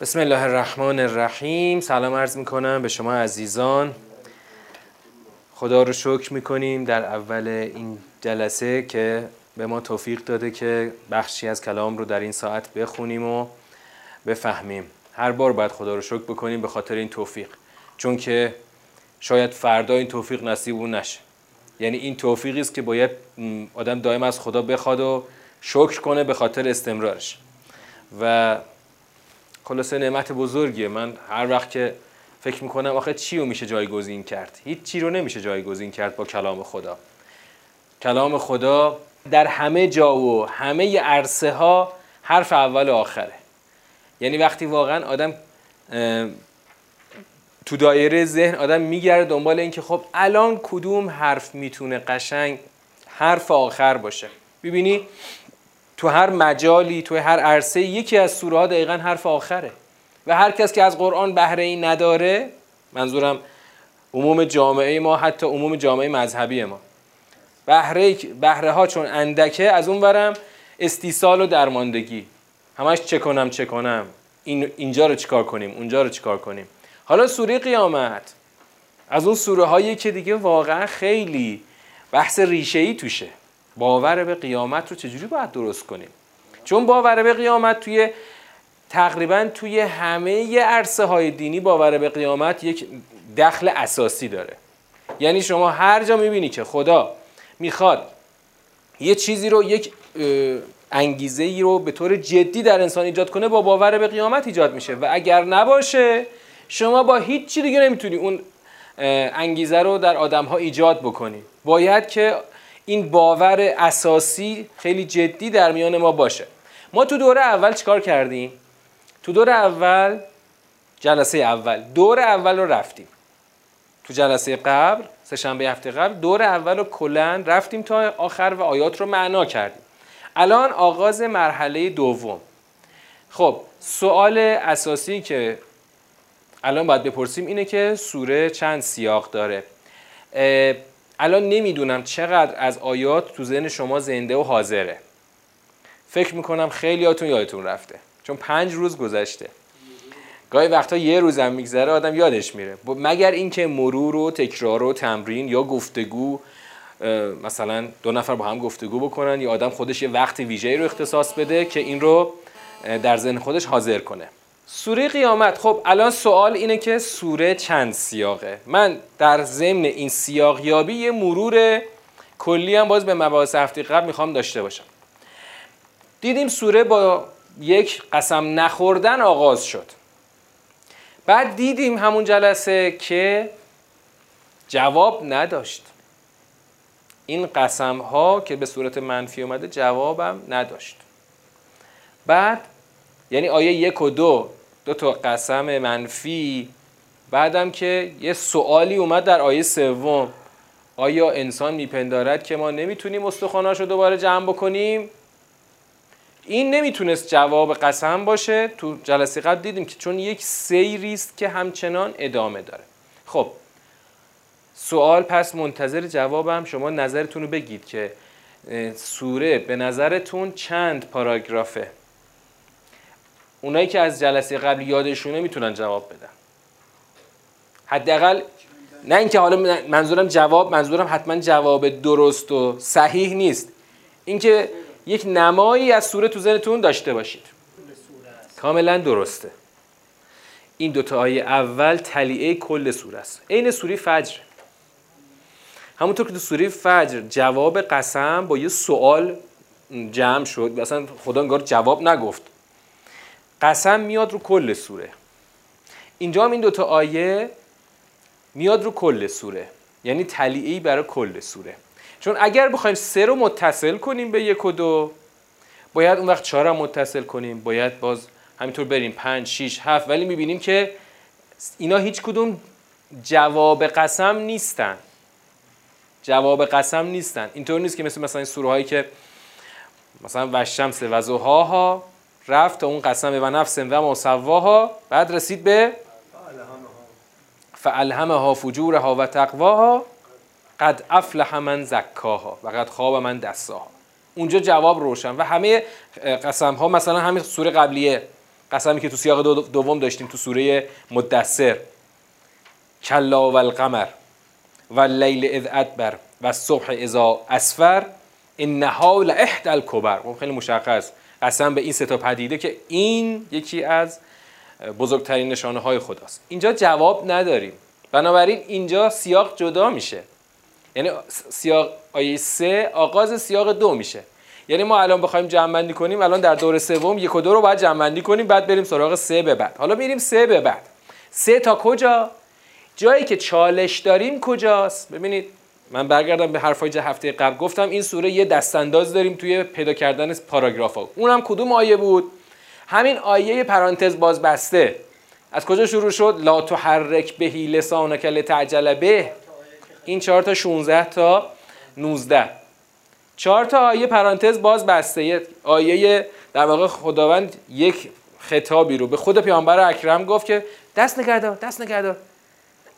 بسم الله الرحمن الرحیم سلام عرض می‌کنم به شما عزیزان. خدا رو شکر می‌کنیم در اول این جلسه که به ما توفیق داده که بخشی از کلام رو در این ساعت بخونیم و بفهمیم. هر بار باید خدا رو شکر بکنیم به خاطر این توفیق. چون که شاید فردا این توفیق نصیب اون نشه. یعنی این توفیقی است که باید آدم دائم از خدا بخواد و شکر کنه به خاطر استمرارش. و خلاصه نعمت بزرگیه. من هر وقت که فکر می‌کنم آخه چی رو میشه جایگزین کرد؟ هیچ چی رو نمیشه جایگزین کرد با کلام خدا. کلام خدا در همه جا و همه عرصه ها حرف اول و آخره. یعنی وقتی واقعا آدم تو دایره ذهن آدم میگرده دنبال اینکه خب الان کدوم حرف می‌تونه قشنگ حرف آخر باشه. ببینی تو هر مجالی تو هر عرصه یکی از سوره ها دقیقا حرف آخره. و هر کس که از قرآن بهره ای نداره منظورم عموم جامعه ما حتی عموم جامعه مذهبی ما. بهره, بهره ها چون اندکه از اون برم استیصال و درماندگی. همش چه کنم چه کنم. این اینجا رو چیکار کنیم اونجا رو چیکار کنیم. حالا سوره قیامت. از اون سوره هایی که دیگه واقعا خیلی بحث ریشه ای توشه. باور به قیامت رو چجوری باید درست کنیم؟ چون باور به قیامت توی تقریبا توی همه عرصه های دینی باور به قیامت یک دخل اساسی داره. یعنی شما هر جا می‌بینی که خدا می‌خواد یه چیزی رو یک انگیزه ای رو به طور جدی در انسان ایجاد کنه با باور به قیامت ایجاد میشه. و اگر نباشه شما با هیچ چی دیگه نمی‌تونی اون انگیزه رو در آدم ها ایجاد بکنی. باید که این باور اساسی خیلی جدی در میان ما باشه. ما تو دوره اول چیکار کردیم؟ تو دور اول جلسه اول. دور اول رو رفتیم. تو جلسه قبل سه شنبه هفته قبل دور اول رو کلا رفتیم تا آخر و آیات رو معنا کردیم. الان آغاز مرحله دوم. خب سوال اساسی که الان باید بپرسیم اینه که سوره چند سیاق داره؟ الان نمی‌دونم چقدر از آیات تو ذهن شما زنده و حاضره. فکر می‌کنم خیلیاتون یادتون رفته. چون پنج روز گذشته. گاهی وقتا یه روزم میگذره آدم یادش میره. مگر اینکه مرور و تکرار و تمرین یا گفتگو مثلا دو نفر با هم گفتگو بکنن یا آدم خودش یه وقت ویژه‌ای رو اختصاص بده که این رو در ذهن خودش حاضر کنه. سوره قیامت. خب الان سوال اینه که سوره چند سیاقه؟ من در ضمن این سیاق یابی یه مرور کلی هم باز به مباحث هفته قبل می‌خوام داشته باشم. دیدیم سوره با یک قسم نخوردن آغاز شد. بعد دیدیم همون جلسه که جواب نداشت. این قسم ها که به صورت منفی اومده جوابم نداشت. بعد یعنی آیه یک و دو دو تا قسم منفی. بعدم که یه سوالی اومد در آیه سوم. آیا انسان میپندارد که ما نمی‌تونیم استخواناش رو دوباره جمع بکنیم؟ این نمی‌تونست جواب قسم باشه. تو جلسه قبل دیدیم که چون یک سیری است که همچنان ادامه داره. خب سوال پس منتظر جوابم. شما نظرتون رو بگید که سوره به نظرتون چند پاراگرافه؟ اونایی که از جلسه قبل یادشونه می‌تونن جواب بدن. حداقل نه اینکه حالا منظورم جواب منظورم حتما جواب درست و صحیح نیست. اینکه یک نمایی از سوره تو ذهنتون داشته باشید. کاملا درسته. این دوتا آیه اول تلیعه کل سوره است. عین سوره فجر. همونطور که تو سوره فجر جواب قسم با یه سوال جمع شد. مثلا خدا انگار جواب نگفت. قسم میاد رو کل سوره. اینجا هم این دوتا آیه میاد رو کل سوره. یعنی تلیعی برای کل سوره. چون اگر بخوایم سه رو متصل کنیم به یک و دو باید اون وقت چهار هم متصل کنیم. باید باز همینطور بریم پنج شیش هفت. ولی می‌بینیم که اینا هیچ کدوم جواب قسم نیستن. جواب قسم نیستن. اینطور نیست که مثل مثلا این سوره هایی که مثلا و شمس و رفت تا اون قسم و نفس و مصواها بعد رسید به فالهمها فجورها و تقواها قد افلح من زکاها و قد خواب من دستاها اونجا جواب روشن و همه قسم ها مثلا همین سوره قبلیه قسمی که تو سیاق دوم داشتیم تو سوره مدثر. کلا و القمر و لیل اذ ادبر و صبح اذا اسفر انها لاحد الکبر. خب خیلی مشخص. قسم به این سه تا پدیده که این یکی از بزرگترین نشانه های خداست. اینجا جواب نداریم. بنابراین اینجا سیاق جدا میشه. یعنی سیاق آیه سه آغاز سیاق دو میشه. یعنی ما الان بخوایم جمع بندی کنیم الان در دور سوم یک و دو رو باید جمع بندی کنیم بعد بریم سراغ سه به بعد. حالا میریم سه به بعد. سه تا کجا؟ جایی که چالش داریم کجاست؟ ببینید من برگردم به حرفای هفته قبل. گفتم این سوره یه دستانداز داریم توی پیدا کردن پاراگراف ها اونم کدوم آیه بود؟ همین آیه پرانتز باز بسته از کجا شروع شد؟ لا تحرک بهی لسانک لتعجل به. این 4 تا 16 تا 19 چهار تا آیه پرانتز باز بسته آیه در واقع خداوند یک خطابی رو به خود پیامبر اکرم گفت که دست نگهدار دست نگهدار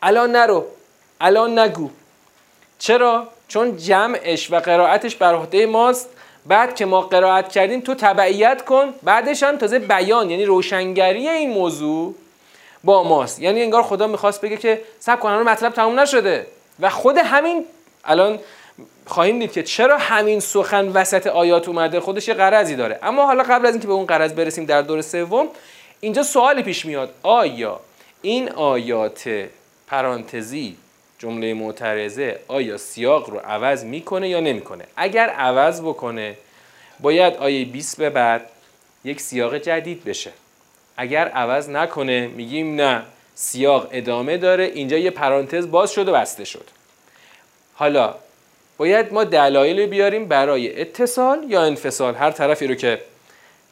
الان نرو الان نگو. چرا؟ چون جمعش و قرائتش بر عهده ماست. بعد که ما قرائت کردیم تو تبعیت کن. بعدش هم تازه بیان یعنی روشنگری این موضوع با ماست. یعنی انگار خدا می‌خواست بگه که سب کن مطلب تموم نشده. و خود همین الان خواهیم دید که چرا همین سخن وسط آیات اومده؟ خودش یه قرضی داره. اما حالا قبل از اینکه به اون قرض برسیم در دور سوم اینجا سوالی پیش میاد. آیا این آیات پرانتزی جمله معترضه آیا سیاق رو عوض می‌کنه یا نمی‌کنه؟ اگر عوض بکنه باید آیه 20 به بعد یک سیاق جدید بشه. اگر عوض نکنه میگیم نه سیاق ادامه داره اینجا یه پرانتز باز شد و بسته شد. حالا باید ما دلایل بیاریم برای اتصال یا انفصال؟ هر طرفی رو که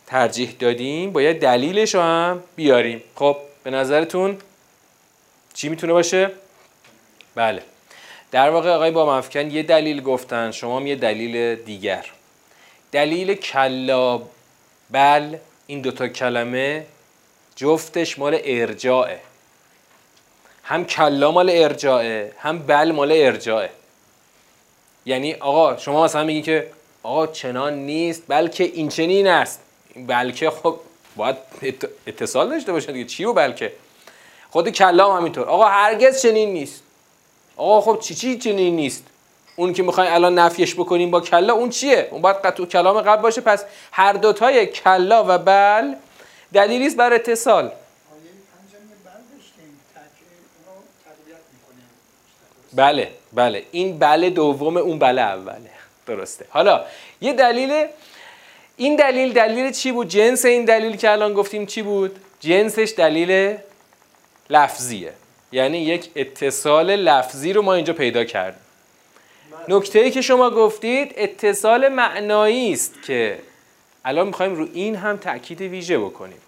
ترجیح دادیم باید دلیلش رو هم بیاریم. خب به نظرتون چی می‌تونه باشه؟ بله. در واقع آقای با مفکن یه دلیل گفتن شما هم یه دلیل دیگر. دلیل کلا بل این دوتا کلمه جفتش مال ارجاعه. هم کلا مال ارجاعه هم بل مال ارجاعه. یعنی آقا شما مثلا میگی که آقا چنان نیست بلکه این چنین است. بلکه خب باید اتصال داشته باشه دیگه. چی و بلکه؟ خود کلام همینطور. آقا هرگز چنین نیست. آقا خب چی چی چنین نیست؟ اون که می‌خواین الان نفیش بکنیم با کلا اون چیه؟ اون باید تو کلام قبل باشه پس هر دوتای کلا و بل دلیلی است بر اتصال. بله بله. این بله دوم اون بله اوله. درسته. حالا یه دلیل این دلیل دلیل چی بود؟ جنس این دلیل که الان گفتیم چی بود؟ جنسش دلیل لفظیه. یعنی یک اتصال لفظی رو ما اینجا پیدا کردیم. نکته ای که شما گفتید اتصال معنایی است که الان می‌خوایم رو این هم تاکید ویژه بکنیم.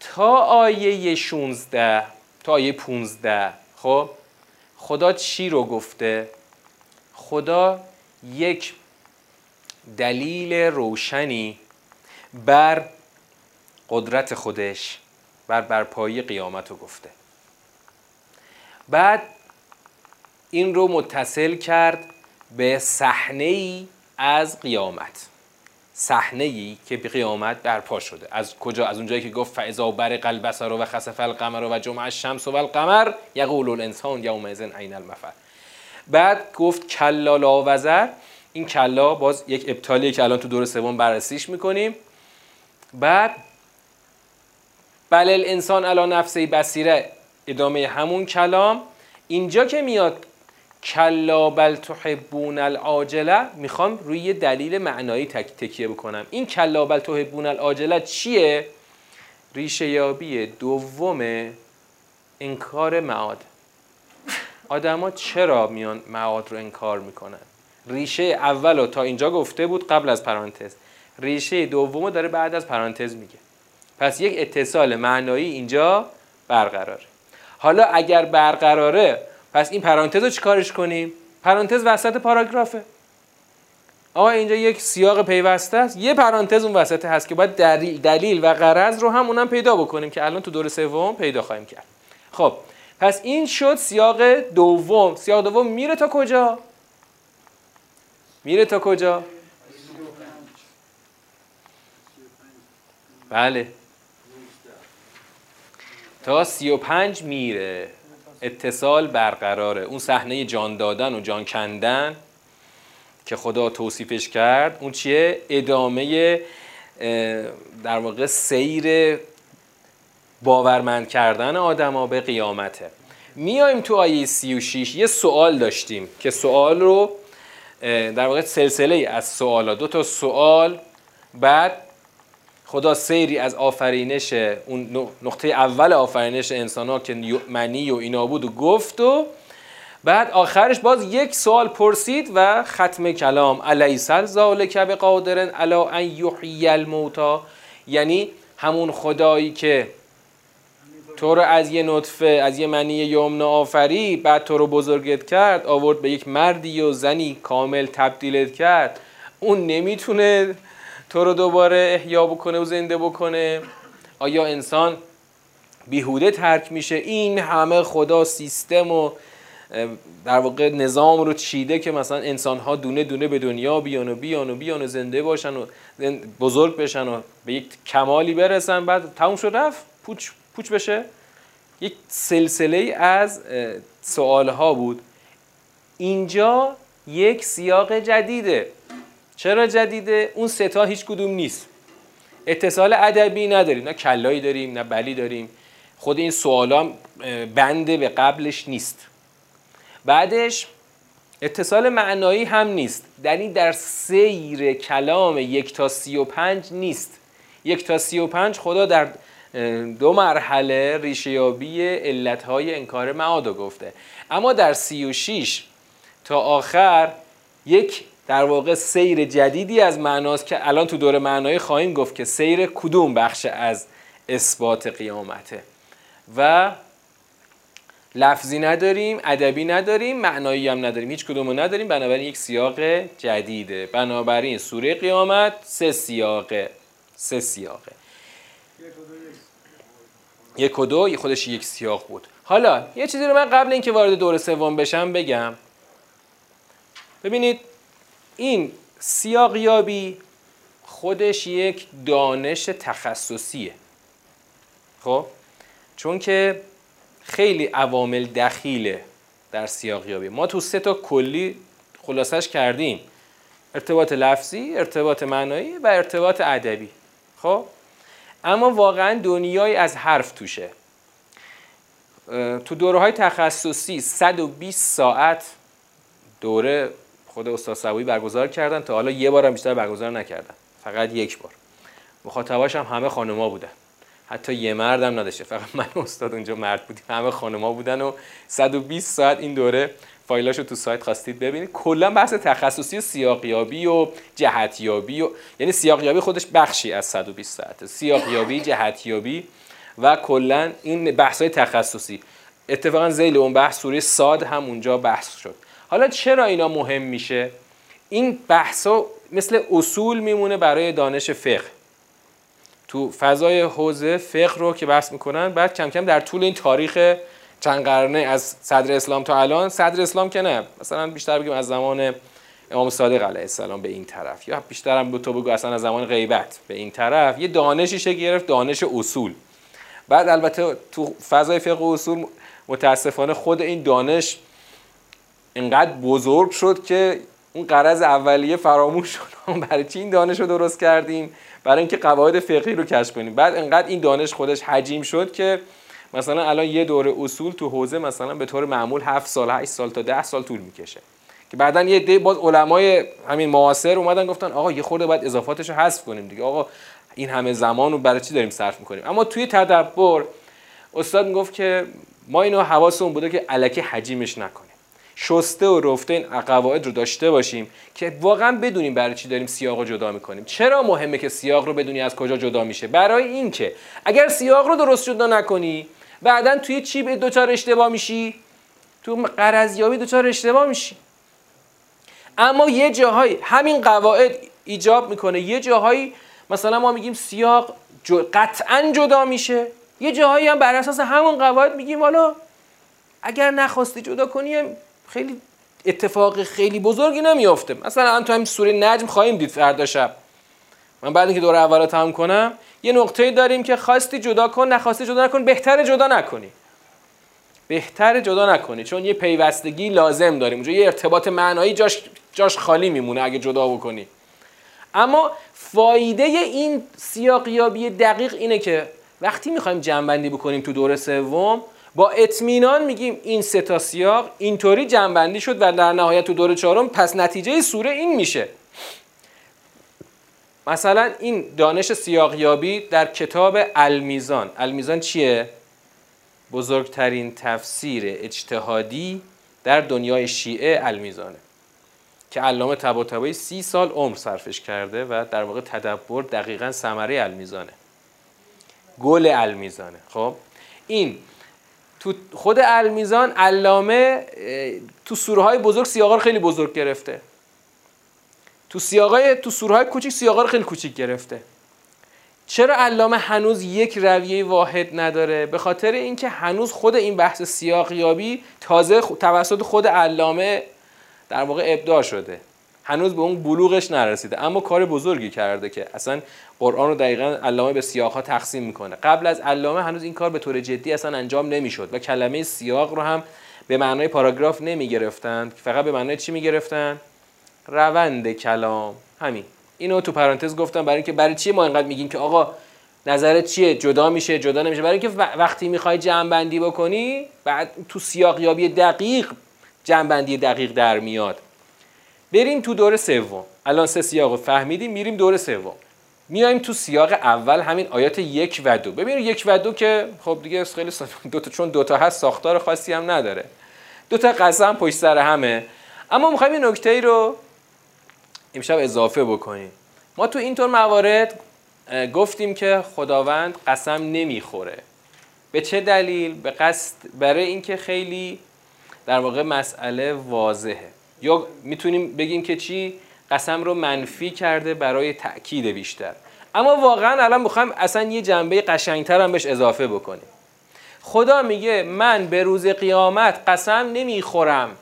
تا آیه 16 تا آیه 15 خب؟ خدا چی رو گفته؟ خدا یک دلیل روشنی بر قدرت خودش بر برپایی قیامت رو گفته. بعد این رو متصل کرد به صحنه ای از قیامت. صحنه ای که به قیامت برپا شده. از کجا؟ از اونجایی که گفت فاذا برق البصر و خسف القمر و جمع الشمس و القمر یقول الانسان یومئذ عین المفر بعد گفت کلا لا وزر. این کلا باز یک ابطالیه که الان تو دور سوم بررسیش می‌کنیم. بعد بل الانسان علی نفسه بصیره. ادامه همون کلام. اینجا که میاد کلا بل تحبون العاجله می‌خوام روی یه دلیل معنایی تک تکیه بکنم. این کلا بل تحبون العاجله چیه؟ ریشه یابی دوم انکار معاد. آدما چرا میان معاد رو انکار می‌کنن؟ ریشه اول رو تا اینجا گفته بود قبل از پرانتز. ریشه دوم داره بعد از پرانتز میگه. پس یک اتصال معنایی اینجا برقراره. حالا اگر برقراره پس این پرانتز رو چیکارش کنیم؟ پرانتز وسط پاراگرافه. آقا اینجا یک سیاق پیوسته است. یه پرانتز اون وسط هست که باید دلیل, دلیل و غرض رو هم اونم پیدا بکنیم که الان تو دور سوم پیدا خواهیم کرد. خب پس این شد سیاق دوم. سیاق دوم میره تا کجا؟ میره تا کجا؟ بله. تا سی و پنج میره اتصال برقراره. اون صحنه جان دادن و جان کندن که خدا توصیفش کرد اون چیه؟ ادامه در واقع سیر باورمند کردن آدما به قیامته. میایم تو آیه 36 یه سوال داشتیم که سوال رو در واقع سلسله از سوالات دو تا سوال بعد خدا سیری از آفرینش اون نقطه اول آفرینش انسان ها که منی و اینا بود و گفت و بعد آخرش باز یک سوال پرسید و ختم کلام. الیس ذالک بقادر الا ان یحیی الموتا یعنی همون خدایی که تو رو از یه نطفه از یه منی یمن آفری بعد تو رو بزرگت کرد آورد به یک مردی و زنی کامل تبدیلت کرد. اون نمی‌تونه تو رو دوباره احیا بکنه و زنده بکنه. آیا انسان بیهوده ترک میشه؟ این همه خدا سیستم و در واقع نظام رو چیده که مثلا انسان ها دونه دونه به دنیا بیان و بیان و بیان و زنده باشن و بزرگ بشن و به یک کمالی برسن. بعد تموم شد رفت. پوچ, پوچ بشه. یک سلسله از سوال ها بود. اینجا یک سیاق جدیده. چرا جدیده؟ اون ستا هیچ کدوم نیست. اتصال ادبی نداریم نه کلایی داریم نه بلی داریم. خود این سوالا بنده به قبلش نیست. بعدش اتصال معنایی هم نیست. یعنی در سیر کلام یک تا سی و پنج نیست. یک تا سی و پنج خدا در دو مرحله ریشیابی علتهای انکار معادو گفته. اما در سی و شیش تا آخر یک در واقع سیر جدیدی از معناست که الان تو دور معنایی خواهیم گفت که سیر کدوم بخش از اثبات قیامته. و لفظی نداریم ادبی نداریم معنایی هم نداریم هیچ کدومو نداریم. بنابراین یک سیاق جدیده. بنابراین سوره قیامت سه سیاقه سه سیاقه یک و دو خودش یک سیاق بود. حالا یه چیزی رو من قبل اینکه وارد دور سوم بشم بگم. ببینید این سیاقیابی خودش یک دانش تخصصیه. خب؟ چون که خیلی عوامل دخیله در سیاقیابی. ما تو سه تا کلی خلاصش کردیم. ارتباط لفظی، ارتباط معنایی و ارتباط ادبی. خب؟ اما واقعا دنیای از حرف توشه. تو دوره های تخصصی 120 ساعت دوره خود استاد سوی برگزار کردن. تا حالا یه بارم بیشتر برگزار نکردن. فقط یک بار. مخاطباش هم همه خانما بودن. حتی یه مردم نداشته. فقط من استاد اونجا مرد بودیم. همه خانما بودن و 120 ساعت این دوره فایلاشو تو سایت خواستید ببینید. کلا بحث تخصصی سیاقیابی و جهتیابی و یعنی سیاقیابی خودش بخشی از 120 ساعته سیاقیابی جهتیابی و کلا این بحث های تخصصی. اتفاقا زیل اون بحث سوره ساد هم اونجا بحث شد. حالا چرا اینا مهم میشه؟ این بحثا مثل اصول میمونه برای دانش فقه. تو فضای حوزه فقه رو که بحث می‌کنن بعد کم کم در طول این تاریخ چند قرنه از صدر اسلام تا الان صدر اسلام که نه مثلا بیشتر بگیم از زمان امام صادق علیه السلام به این طرف یا بیشتر هم تو بگو اصلا از زمان غیبت به این طرف. یه دانشی گرفت دانش اصول. بعد البته تو فضای فقه و اصول متاسفانه خود این دانش اینقدر بزرگ شد که اون قرض اولیه فراموش شد. برای چی این دانش رو درست کردیم برای اینکه قواعد فقهی رو کشف کنیم. بعد انقدر این دانش خودش حجیم شد که مثلا الان یه دوره اصول تو حوزه مثلا به طور معمول 7 سال 8 سال تا 10 سال طول می‌کشه. که بعدا یه دی باز علمای همین معاصر اومدن گفتن آقا یه خورده باید اضافاتش رو حذف کنیم دیگه. آقا این همه زمان رو برای چی داریم صرف می‌کنیم؟ اما توی تدبر استاد می‌گفت که ما اینو حواسمون بوده که علکی حجیمش نکنیم شسته و رفته این قواعد رو داشته باشیم که واقعا بدونیم برای چی داریم سیاق رو جدا می‌کنیم. چرا مهمه که سیاق رو بدونی از کجا جدا میشه؟ برای اینکه اگر سیاق رو درست جدا نکنی بعدا توی چی به دوچار اشتباه میشی؟ تو قرضیابی دوچار اشتباه میشی. اما یه جاهایی همین قواعد ایجاب می‌کنه. یه جاهایی مثلا ما میگیم سیاق قطعا جدا میشه. یه جاهایی هم بر اساس همون قواعد میگیم حالا اگر نخواستی جدا کنی خیلی اتفاق خیلی بزرگی نمیافته. مثلا تو همین سوره نجم خواهیم دید فردا شب. من بعد اینکه دوره اول تمام کنم یه نقطه داریم که خواستی جدا کن نخواستی جدا نکن بهتر جدا نکنی. بهتر جدا نکنی چون یه پیوستگی لازم داریم. اونجا یه ارتباط معنایی جاش, جاش خالی میمونه اگه جدا بکنی. اما فایده این سیاقیابی دقیق اینه که وقتی می‌خوایم جنبندی بکنیم تو دور سوم با اطمینان میگیم این سه تا سیاق اینطوری جنبندی شد و در نهایت تو دور چهارم پس نتیجه سوره این میشه. مثلا این دانش سیاقیابی در کتاب المیزان. المیزان چیه؟ بزرگترین تفسیر اجتهادی در دنیای شیعه المیزانه که علامه طباطبایی سی سال عمر صرفش کرده و در واقع تدبر دقیقا ثمره المیزانه. گل المیزانه. خب این تو خود المیزان علامه تو سوره های بزرگ سیاقا رو خیلی بزرگ گرفته. تو سیاقای تو سوره های کوچیک سیاقا رو خیلی کوچیک گرفته. چرا علامه هنوز یک رویه واحد نداره؟ به خاطر اینکه هنوز خود این بحث سیاقیابی تازه توسط خود علامه در واقع ابداع شده. هنوز به اون بلوغش نرسیده. اما کار بزرگی کرده که اصلا قرآن رو دقیقا علامه به سیاق ها تقسیم می‌کنه. قبل از علامه هنوز این کار به طور جدی اصلا انجام نمی‌شد و کلمه سیاق رو هم به معنای پاراگراف نمی‌گرفتند. فقط به معنای چی می‌گرفتن روند کلام. همین. اینو تو پرانتز گفتم برای اینکه برای چی ما اینقدر میگیم که آقا نظرت چیه؟ جدا میشه جدا نمیشه. برای اینکه وقتی می‌خوای جمع بندی بکنی بعد تو سیاق یابی دقیق جمع بندی دقیق در میاد. بریم تو دور سوم. الان سه سیاق فهمیدیم میریم دور سوم. میایم تو سیاق اول همین آیات یک و دو. ببینید یک و دو که خب دیگه خیلی دو تا چون دو تا هست ساختار خاصی هم نداره. دو تا قسم پشت سر همه. اما می‌خوایم این نکته ای رو امشب اضافه بکنیم. ما تو اینطور موارد گفتیم که خداوند قسم نمی‌خوره. به چه دلیل؟ به قصد برای اینکه خیلی در واقع مسئله واضحه. یا می‌تونیم بگیم که چی؟ قسم رو منفی کرده برای تاکید بیشتر. اما واقعا الان می‌خوایم اصلا یه جنبه قشنگتر هم بهش اضافه بکنیم. خدا میگه من به روز قیامت قسم نمی‌خورم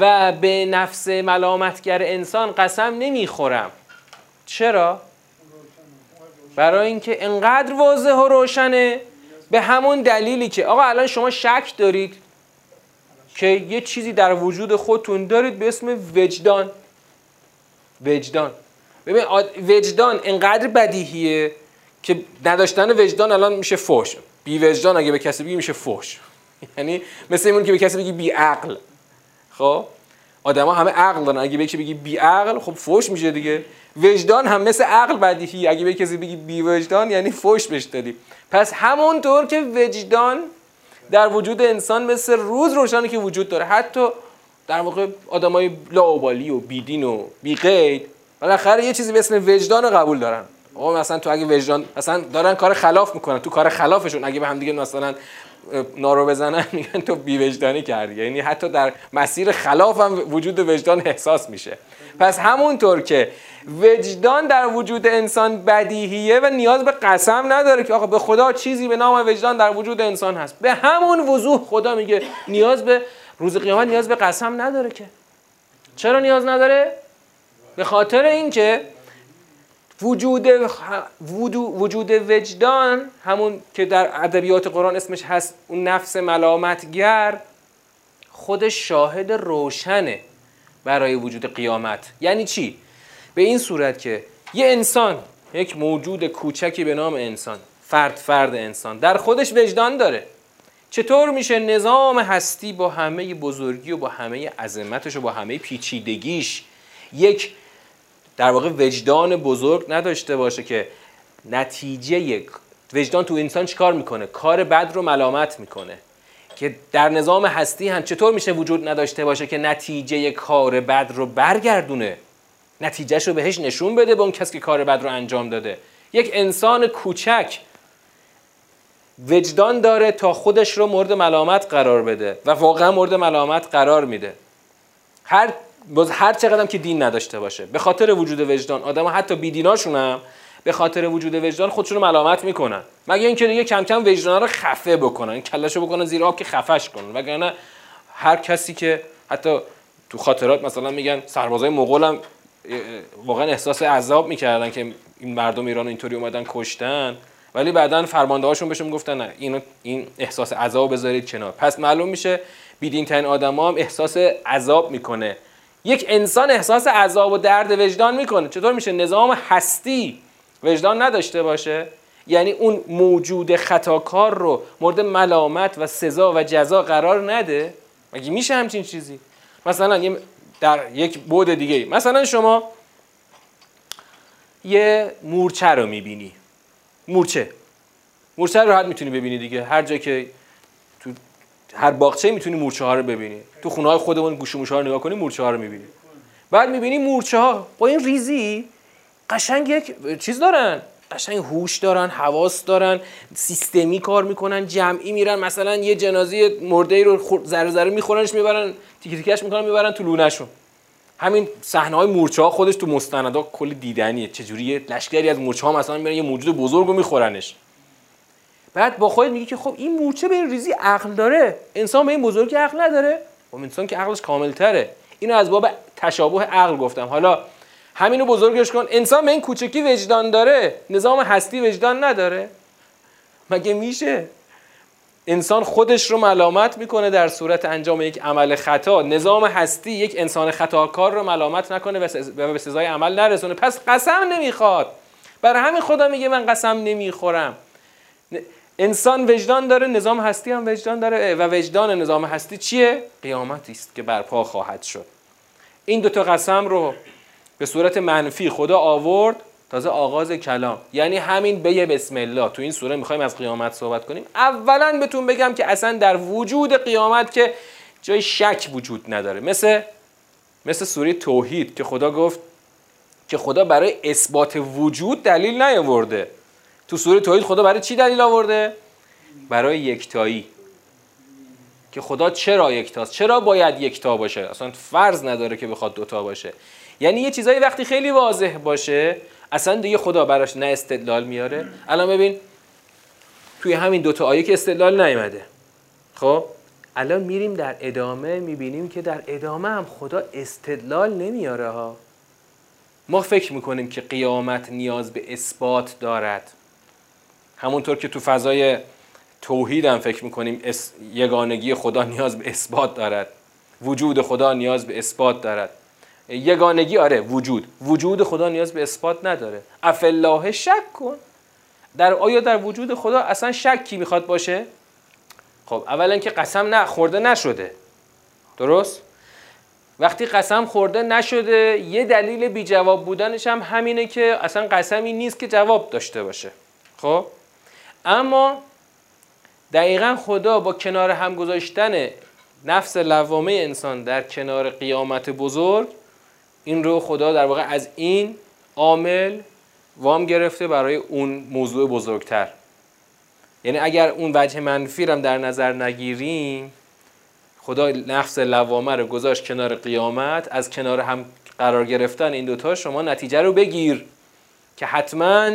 و به نفس ملامتگر انسان قسم نمی‌خورم. چرا؟ برای اینکه انقدر واضح و روشنه. به همون دلیلی که آقا الان شما شک دارید. که یه چیزی در وجود خودتون دارید به اسم وجدان. وجدان. ببین وجدان انقدر بدیهیه که نداشتن وجدان الان میشه فوش بی وجدان اگه به کسی بگی میشه فوش یعنی مثل این که به کسی بگی بی عقل. خب؟ آدما همه عقل دارن. اگه به کسی بگی بی عقل خب فوش میشه دیگه. وجدان هم مثل عقل بدیهی اگه به کسی بگی بی وجدان یعنی فوش بهش دادی. پس همونطور که وجدان در وجود انسان مثل روز روشنی که وجود داره. حتی در واقع آدمای لاوبالی و بیدین و بیقید بالاخره یه چیزی به اسم وجدان قبول دارن. آقا مثلا تو اگه وجدان مثلا دارن کار خلاف می‌کنن تو کار خلافشون اگه به هم دیگه مثلا نارو بزنن میگن تو بی وجدانی کردی. یعنی حتی در مسیر خلاف هم وجود وجدان احساس میشه. پس همونطور که وجدان در وجود انسان بدیهیه و نیاز به قسم نداره که آقا به خدا چیزی به نام وجدان در وجود انسان هست. به همون وضوح خدا میگه نیاز به روز قیامت نیاز به قسم نداره که. چرا نیاز نداره؟ به خاطر اینکه وجود وجود وجدان همون که در ادبیات قرآن اسمش هست اون نفس ملامتگر خودش شاهد روشنه برای وجود قیامت. یعنی چی؟ به این صورت که یه انسان یک موجود کوچکی به نام انسان فرد فرد انسان در خودش وجدان داره. چطور میشه نظام هستی با همه بزرگی و با همه عظمتش و با همه پیچیدگیش یک در واقع وجدان بزرگ نداشته باشه که نتیجه وجدان تو انسان چیکار می‌کنه؟ کار بد رو ملامت می‌کنه. که در نظام هستی هم چطور میشه وجود نداشته باشه که نتیجه کار بد رو برگردونه؟ نتیجهش رو بهش نشون بده به اون کسی که کار بد رو انجام داده. یک انسان کوچک وجدان داره تا خودش رو مورد ملامت قرار بده و واقعا مورد ملامت قرار میده. هر باز هر چقدر که دین نداشته باشه. به خاطر وجود وجدان آدم حتی بیدیناشون هم به خاطر وجود وجدان خودشون رو ملامت می‌کنن. مگه اینکه دیگه کم کم وجدان رو خفه بکنن. کلاشو بکنن زیر آب که خفش کنن. وگرنه هر کسی که حتی تو خاطرات مثلا میگن سربازای مغول هم واقعا احساس عذاب می‌کردن که این مردم ایران اینطوری اومدن کشتن. ولی بعدا فرمانده هاشون بهشون گفتن نه این این احساس عذاب بذارید کنار. پس معلوم میشه بیدین ترین آدم هم احساس عذاب می‌کنه. یک انسان احساس عذاب و درد وجدان می‌کنه. چطور میشه نظام هستی وجدان نداشته باشه؟ یعنی اون موجود خطاکار رو مورد ملامت و سزا و جزا قرار نده؟ مگه میشه همچین چیزی؟ مثلا در یک بود دیگه مثلا شما یه مورچه رو می‌بینی. مورچه. مورچه رو راحت می‌تونی ببینی دیگه. هر جا که هر باغچه می‌تونی مورچه ها رو ببینی. تو خونه های خودمون گوش ها رو نگاه کنی مورچه ها رو می‌بینی. بعد می‌بینی مورچه ها با این ریزی قشنگ یک چیز دارن. قشنگ هوش دارن حواس دارن سیستمی کار می‌کنن جمعی میرن. مثلا یه جنازه مرده رو ذره ذره میخورنش می‌برن تیک تیکش می‌کنن می‌برن تو لونهشون. همین صحنه های مورچه ها خودش تو مستندا کلی دیدنیه. چجوری لشکری از مورچه ها مثلا میرن یه موجود بزرگ رو میخورنش. بعد با خودت میگی که خب این مورچه به این ریزی عقل داره. انسان به این بزرگی عقل نداره. خب انسان که عقلش کامل تره اینو از باب تشابه عقل گفتم. حالا همینو بزرگش کن. انسان به این کوچکی وجدان داره. نظام هستی وجدان نداره. مگه میشه؟ انسان خودش رو ملامت می‌کنه در صورت انجام یک عمل خطا. نظام هستی یک انسان خطاکار رو ملامت نکنه و به سزای عمل نرسونه. پس قسم نمی‌خواد. برای همین خدا میگه من قسم نمی‌خورم. انسان وجدان داره نظام هستی هم وجدان داره و وجدان نظام هستی چیه؟ قیامتی است که برپا خواهد شد. این دوتا قسم رو به صورت منفی خدا آورد تازه آغاز کلام. یعنی همین به بسم الله. تو این سوره می‌خوایم از قیامت صحبت کنیم. اولا بهتون بگم که اصلا در وجود قیامت که جای شک وجود نداره. مثل مثل سوره توحید که خدا گفت که خدا برای اثبات وجود دلیل نیاورده. تو سوره توحید خدا برای چی دلیل آورده؟ برای یکتایی. که خدا چرا یکتاست؟ چرا باید یکتا باشه؟ اصلا فرض نداره که بخواد دوتا باشه. یعنی یه چیزایی وقتی خیلی واضح باشه اصلا دیگه خدا براش نه استدلال میاره. الان ببین توی همین دوتا آیه که استدلال نیومده. خب؟ الان میریم در ادامه می‌بینیم که در ادامه هم خدا استدلال نمیاره ها. ما فکر می‌کنیم که قیامت نیاز به اثبات دارد. همونطور که تو فضای توحید هم فکر می‌کنیم یگانگی خدا نیاز به اثبات دارد. وجود خدا نیاز به اثبات دارد. یگانگی آره وجود. وجود خدا نیاز به اثبات نداره. افالله شک کن. در آیا در وجود خدا اصلا شکی می‌خواد باشه؟ خب اولا که قسم نه خورده نشده. درست؟ وقتی قسم خورده نشده یه دلیل بی جواب بودنش هم همینه که اصلا قسمی نیست که جواب داشته باشه. خب؟ اما دقیقا خدا با کنار هم گذاشتن نفس لوامه انسان در کنار قیامت بزرگ این رو خدا در واقع از این عامل وام گرفته برای اون موضوع بزرگتر. یعنی اگر اون وجه منفی هم در نظر نگیریم خدا نفس لوامه رو گذاشت کنار قیامت از کنار هم قرار گرفتن این دوتا شما نتیجه رو بگیر که حتما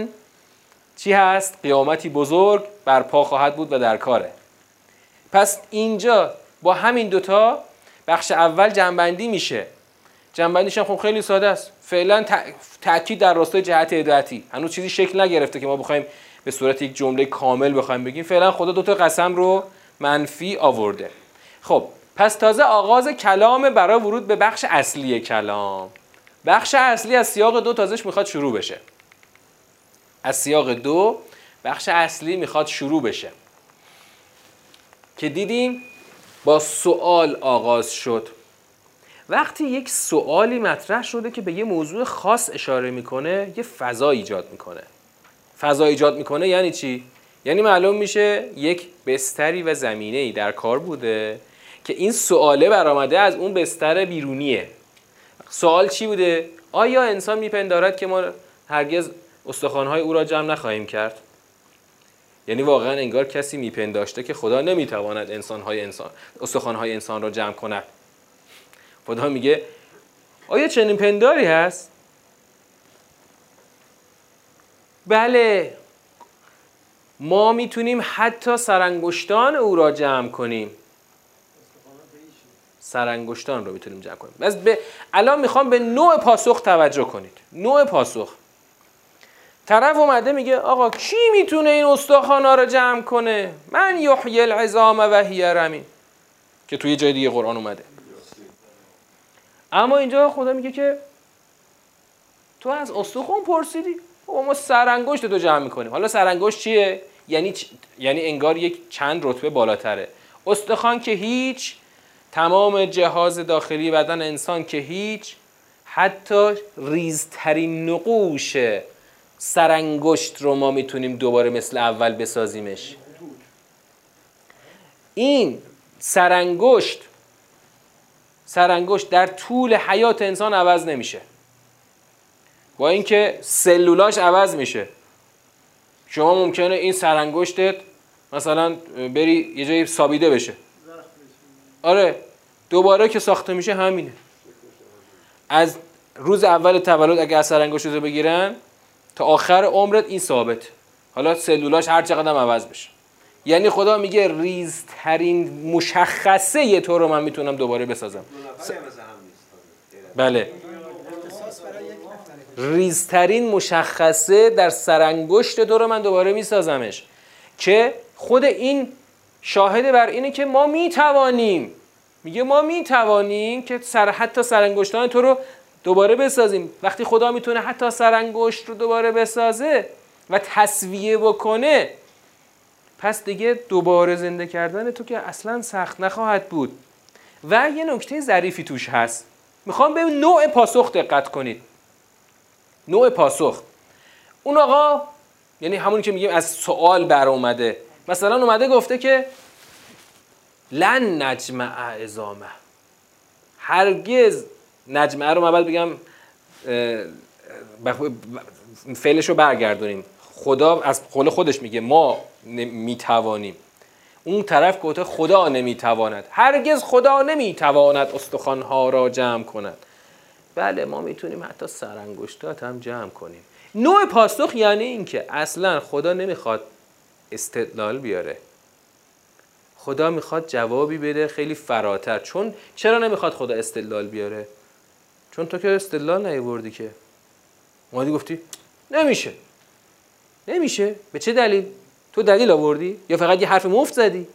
چی هست؟ قیامتی بزرگ برپا خواهد بود و در کاره. پس اینجا با همین دوتا بخش اول جنبندی میشه. جنبندیش هم خب خیلی ساده است. فعلا تاکید در راستای جهت هدایتی. هنوز چیزی شکل نگرفته که ما بخوایم به صورت یک جمله کامل بخوایم بگیم. فعلا خدا دو تا قسم رو منفی آورده. خب پس تازه آغاز کلام برای ورود به بخش اصلی کلام. بخش اصلی از سیاق دو تازش می‌خواد شروع بشه. از سیاق دو بخش اصلی می‌خواد شروع بشه. که دیدیم با سوال آغاز شد. وقتی یک سوالی مطرح شده که به یه موضوع خاص اشاره می‌کنه یه فضا ایجاد می‌کنه. فضا ایجاد می‌کنه یعنی چی؟ یعنی معلوم میشه یک بستری و زمینه ای در کار بوده که این سواله برآمده از اون بستر بیرونیه. سوال چی بوده؟ آیا انسان میپندارد که ما هرگز استخوانهای او را جمع نخواهیم کرد. یعنی واقعا انگار کسی میپنداشته که خدا نمی‌تواند انسانهای انسان استخوانهای انسان را جمع کند. خدا میگه آیا چنین پنداری هست؟ بله. ما می‌تونیم حتی سرانگشتان او را جمع کنیم. سرانگشتان رو می‌تونیم جمع کنیم. بس به الان می‌خوام به نوع پاسخ توجه کنید. نوع پاسخ. طرف اومده میگه آقا کی می‌تونه این استخوانا رو جمع کنه؟ من یحیی العظام و هی که توی جای دیگه قرآن اومده. اما اینجا خدا میگه که تو از استخوان پرسیدی. ما سرانگشت تو جمع می‌کنیم. حالا سرانگشت چیه؟ یعنی یعنی انگار یک چند رتبه بالاتره. استخوان که هیچ تمام جهاز داخلی بدن انسان که هیچ حتی ریزترین نقوش سرانگشت رو ما می‌تونیم دوباره مثل اول بسازیمش. این سرانگشت سرانگشت در طول حیات انسان عوض نمیشه. با اینکه سلولاش عوض میشه. شما ممکنه این سرانگشتت مثلا بری یه جایی سابیده بشه. آره دوباره که ساخته میشه همینه. از روز اول تولد اگه از سرانگشت رو بگیرن تا آخر عمرت این ثابت حالا سلولاش هر چقدر هم عوض بشه. یعنی خدا میگه ریزترین مشخصه تو رو من می‌تونم دوباره بسازم. بله. ریزترین مشخصه در سرانگشت تو رو من دوباره میسازمش. که خود این شاهد بر اینه که ما می‌توانیم. میگه ما می‌توانیم که سر حتی سرانگشتان تو رو دوباره بسازیم. وقتی خدا می‌تونه حتی سرانگشت رو دوباره بسازه و تصویه بکنه پس دیگه دوباره زنده کردن تو که اصلا سخت نخواهد بود. و یه نکته ظریفی توش هست. می‌خوام به نوع پاسخ دقت کنید. نوع پاسخ. اون آقا یعنی همون که میگیم از سوال بر اومده مثلا اومده گفته که لن نجمع ازامه هرگز نجمعه رو من باید بگم فعلش رو برگردونیم. خدا از قول خودش میگه ما می‌توانیم. اون طرف گفته خدا نمی‌تواند. هرگز خدا نمی‌تواند استخوانها را جمع کند. بله ما می‌تونیم حتی سرانگشتات هم جمع کنیم. نوع پاسخ یعنی اینکه اصلا خدا نمی‌خواد استدلال بیاره. خدا می‌خواد جوابی بده خیلی فراتر. چون چرا نمی‌خواد خدا استدلال بیاره؟ چون تو که استدلال نیوردی که. اومدی گفتی نمیشه. نمیشه. به چه دلیل؟ تو دلیل آوردی؟ یا فقط یه حرف مفت زدی؟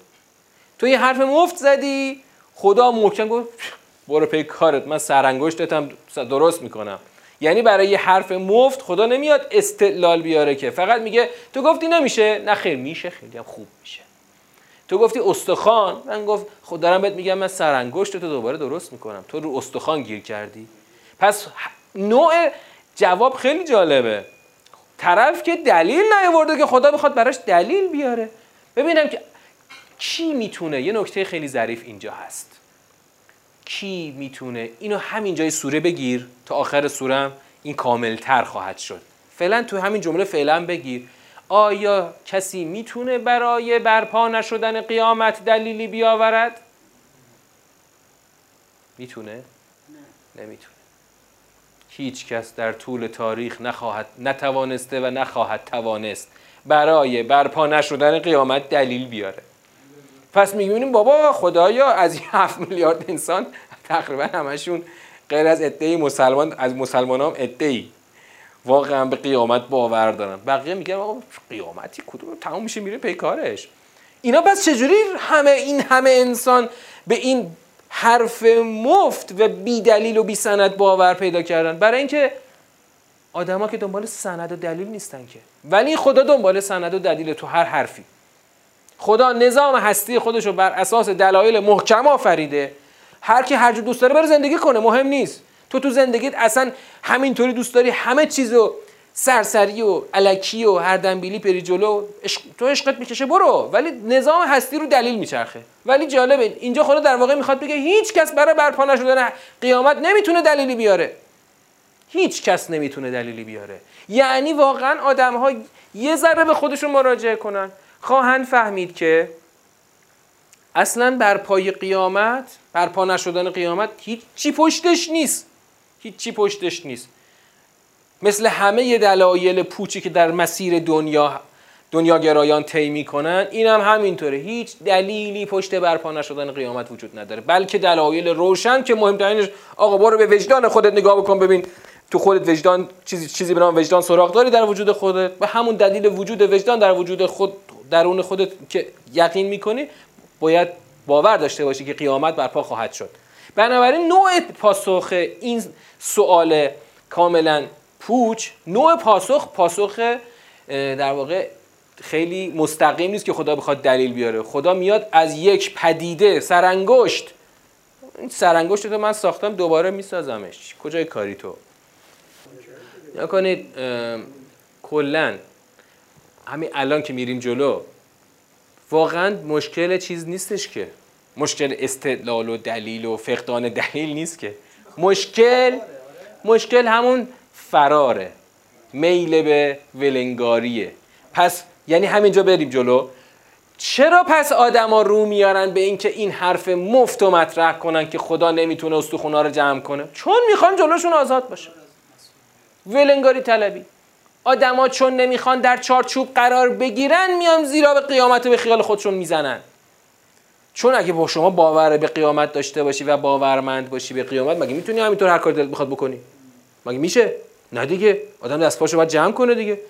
تو یه حرف مفت زدی؟ خدا محکم گفت برو پی کارت. من سرانگشتت هم درست می‌کنم. یعنی برای یه حرف مفت خدا نمیاد استدلال بیاره که. فقط میگه تو گفتی نمیشه؟ نه خیر میشه. خیلی هم خوب میشه. تو گفتی استخوان؟ من گفت خود دارم بهت میگم من سرانگشت تو دوباره درست می‌کنم. تو رو استخوان گیر کردی. پس نوع جواب خیلی جالبه. طرف که دلیل نیاورده که خدا بخواد براش دلیل بیاره. ببینم که کی می‌تونه یه نکته خیلی ظریف اینجا هست. کی می‌تونه اینو همین جای سوره بگیر تا آخر سوره این کاملتر خواهد شد. فعلا تو همین جمله فعلا بگیر. آیا کسی می‌تونه برای برپا نشدن قیامت دلیلی بیاورد؟ می‌تونه؟ نمی‌تونه. هیچ کس در طول تاریخ نخواهد نتوانسته و نخواهد توانست برای برپا نشدن قیامت دلیل بیاره. پس می‌بینیم بابا خدایا از این هفت میلیارد انسان تقریبا همشون غیر از ادعی مسلمان از مسلمان هم واقعا به قیامت باور دارن. بقیه میگن آقا قیامتی کدوم؟ تمام میشه میره پیکارش اینا پس چجوری همه این همه انسان به این حرف مفت و بی دلیل و بی سند باور پیدا کردن. برای اینکه آدما که دنبال سند و دلیل نیستن که. ولی خدا دنبال سند و دلیل تو هر حرفی. خدا نظام هستی خودش رو بر اساس دلایل محکم آفریده. هر کی هر جو دوست داره بره زندگی کنه مهم نیست. تو تو زندگیت اصلا همینطوری دوست داری همه چیزو سرسری و علکی و هر دنبیلی پری جلو تو عشقت می‌کشه برو. ولی نظام هستی رو دلیل میچرخه. ولی جالبه اینجا خدا در واقع می‌خواد بگه هیچ کس برای برپا نشدن قیامت نمی‌تونه دلیلی بیاره. هیچ کس نمی‌تونه دلیلی بیاره. یعنی واقعا آدم ها یه ذره به خودشون مراجعه کنن. خواهند فهمید که اصلا بر پای قیامت برپا نشدن قیامت هیچ چی پشتش نیست. هیچ چی پشتش نیست. مثل همه دلایل پوچی که در مسیر دنیا دنیا گرایان طی می‌کنن اینم هم همینطوره. هیچ دلیلی پشت برپا نشدن قیامت وجود نداره. بلکه دلایل روشن که مهمترینش آقا برو به وجدان خودت نگاه بکن ببین تو خودت وجدان چیزی چیزی به نام وجدان سراغ داری در وجود خودت و همون دلیل وجود وجدان در وجود خود درون خودت که یقین می‌کنی باید باور داشته باشی که قیامت برپا خواهد شد. بنابراین نوع پاسخ این سوال کاملا پوچ نوع پاسخ پاسخ در واقع خیلی مستقیم نیست که خدا بخواد دلیل بیاره. خدا میاد از یک پدیده سرانگشت. این سرانگشت رو من ساختم دوباره میسازمش. کجای کاری تو؟ یا کنید کلا همین الان که میریم جلو واقعا مشکل چیز نیستش که. مشکل استدلال و دلیل و فقدان دلیل نیست که. مشکل مشکل همون فراره. میل به ولنگاریه. پس یعنی همینجا بریم جلو. چرا پس آدما رو میارن به اینکه این حرف مفت و مطرح کنن که خدا نمی‌تونه استخونا رو جمع کنه؟ چون می‌خوان جلوشون آزاد باشه. ولنگاری طلبی. آدما چون نمی‌خوان در چارچوب قرار بگیرن میان زیرا به قیامت به خیال خودشون می‌زنن. چون اگه با شما باور به قیامت داشته باشی و باورمند باشی به قیامت مگه می‌تونی همینطور هر کاری دلت بخواد بکنی؟ مگه میشه؟ نه دیگه آدم دست پاشو باید جمع کنه دیگه.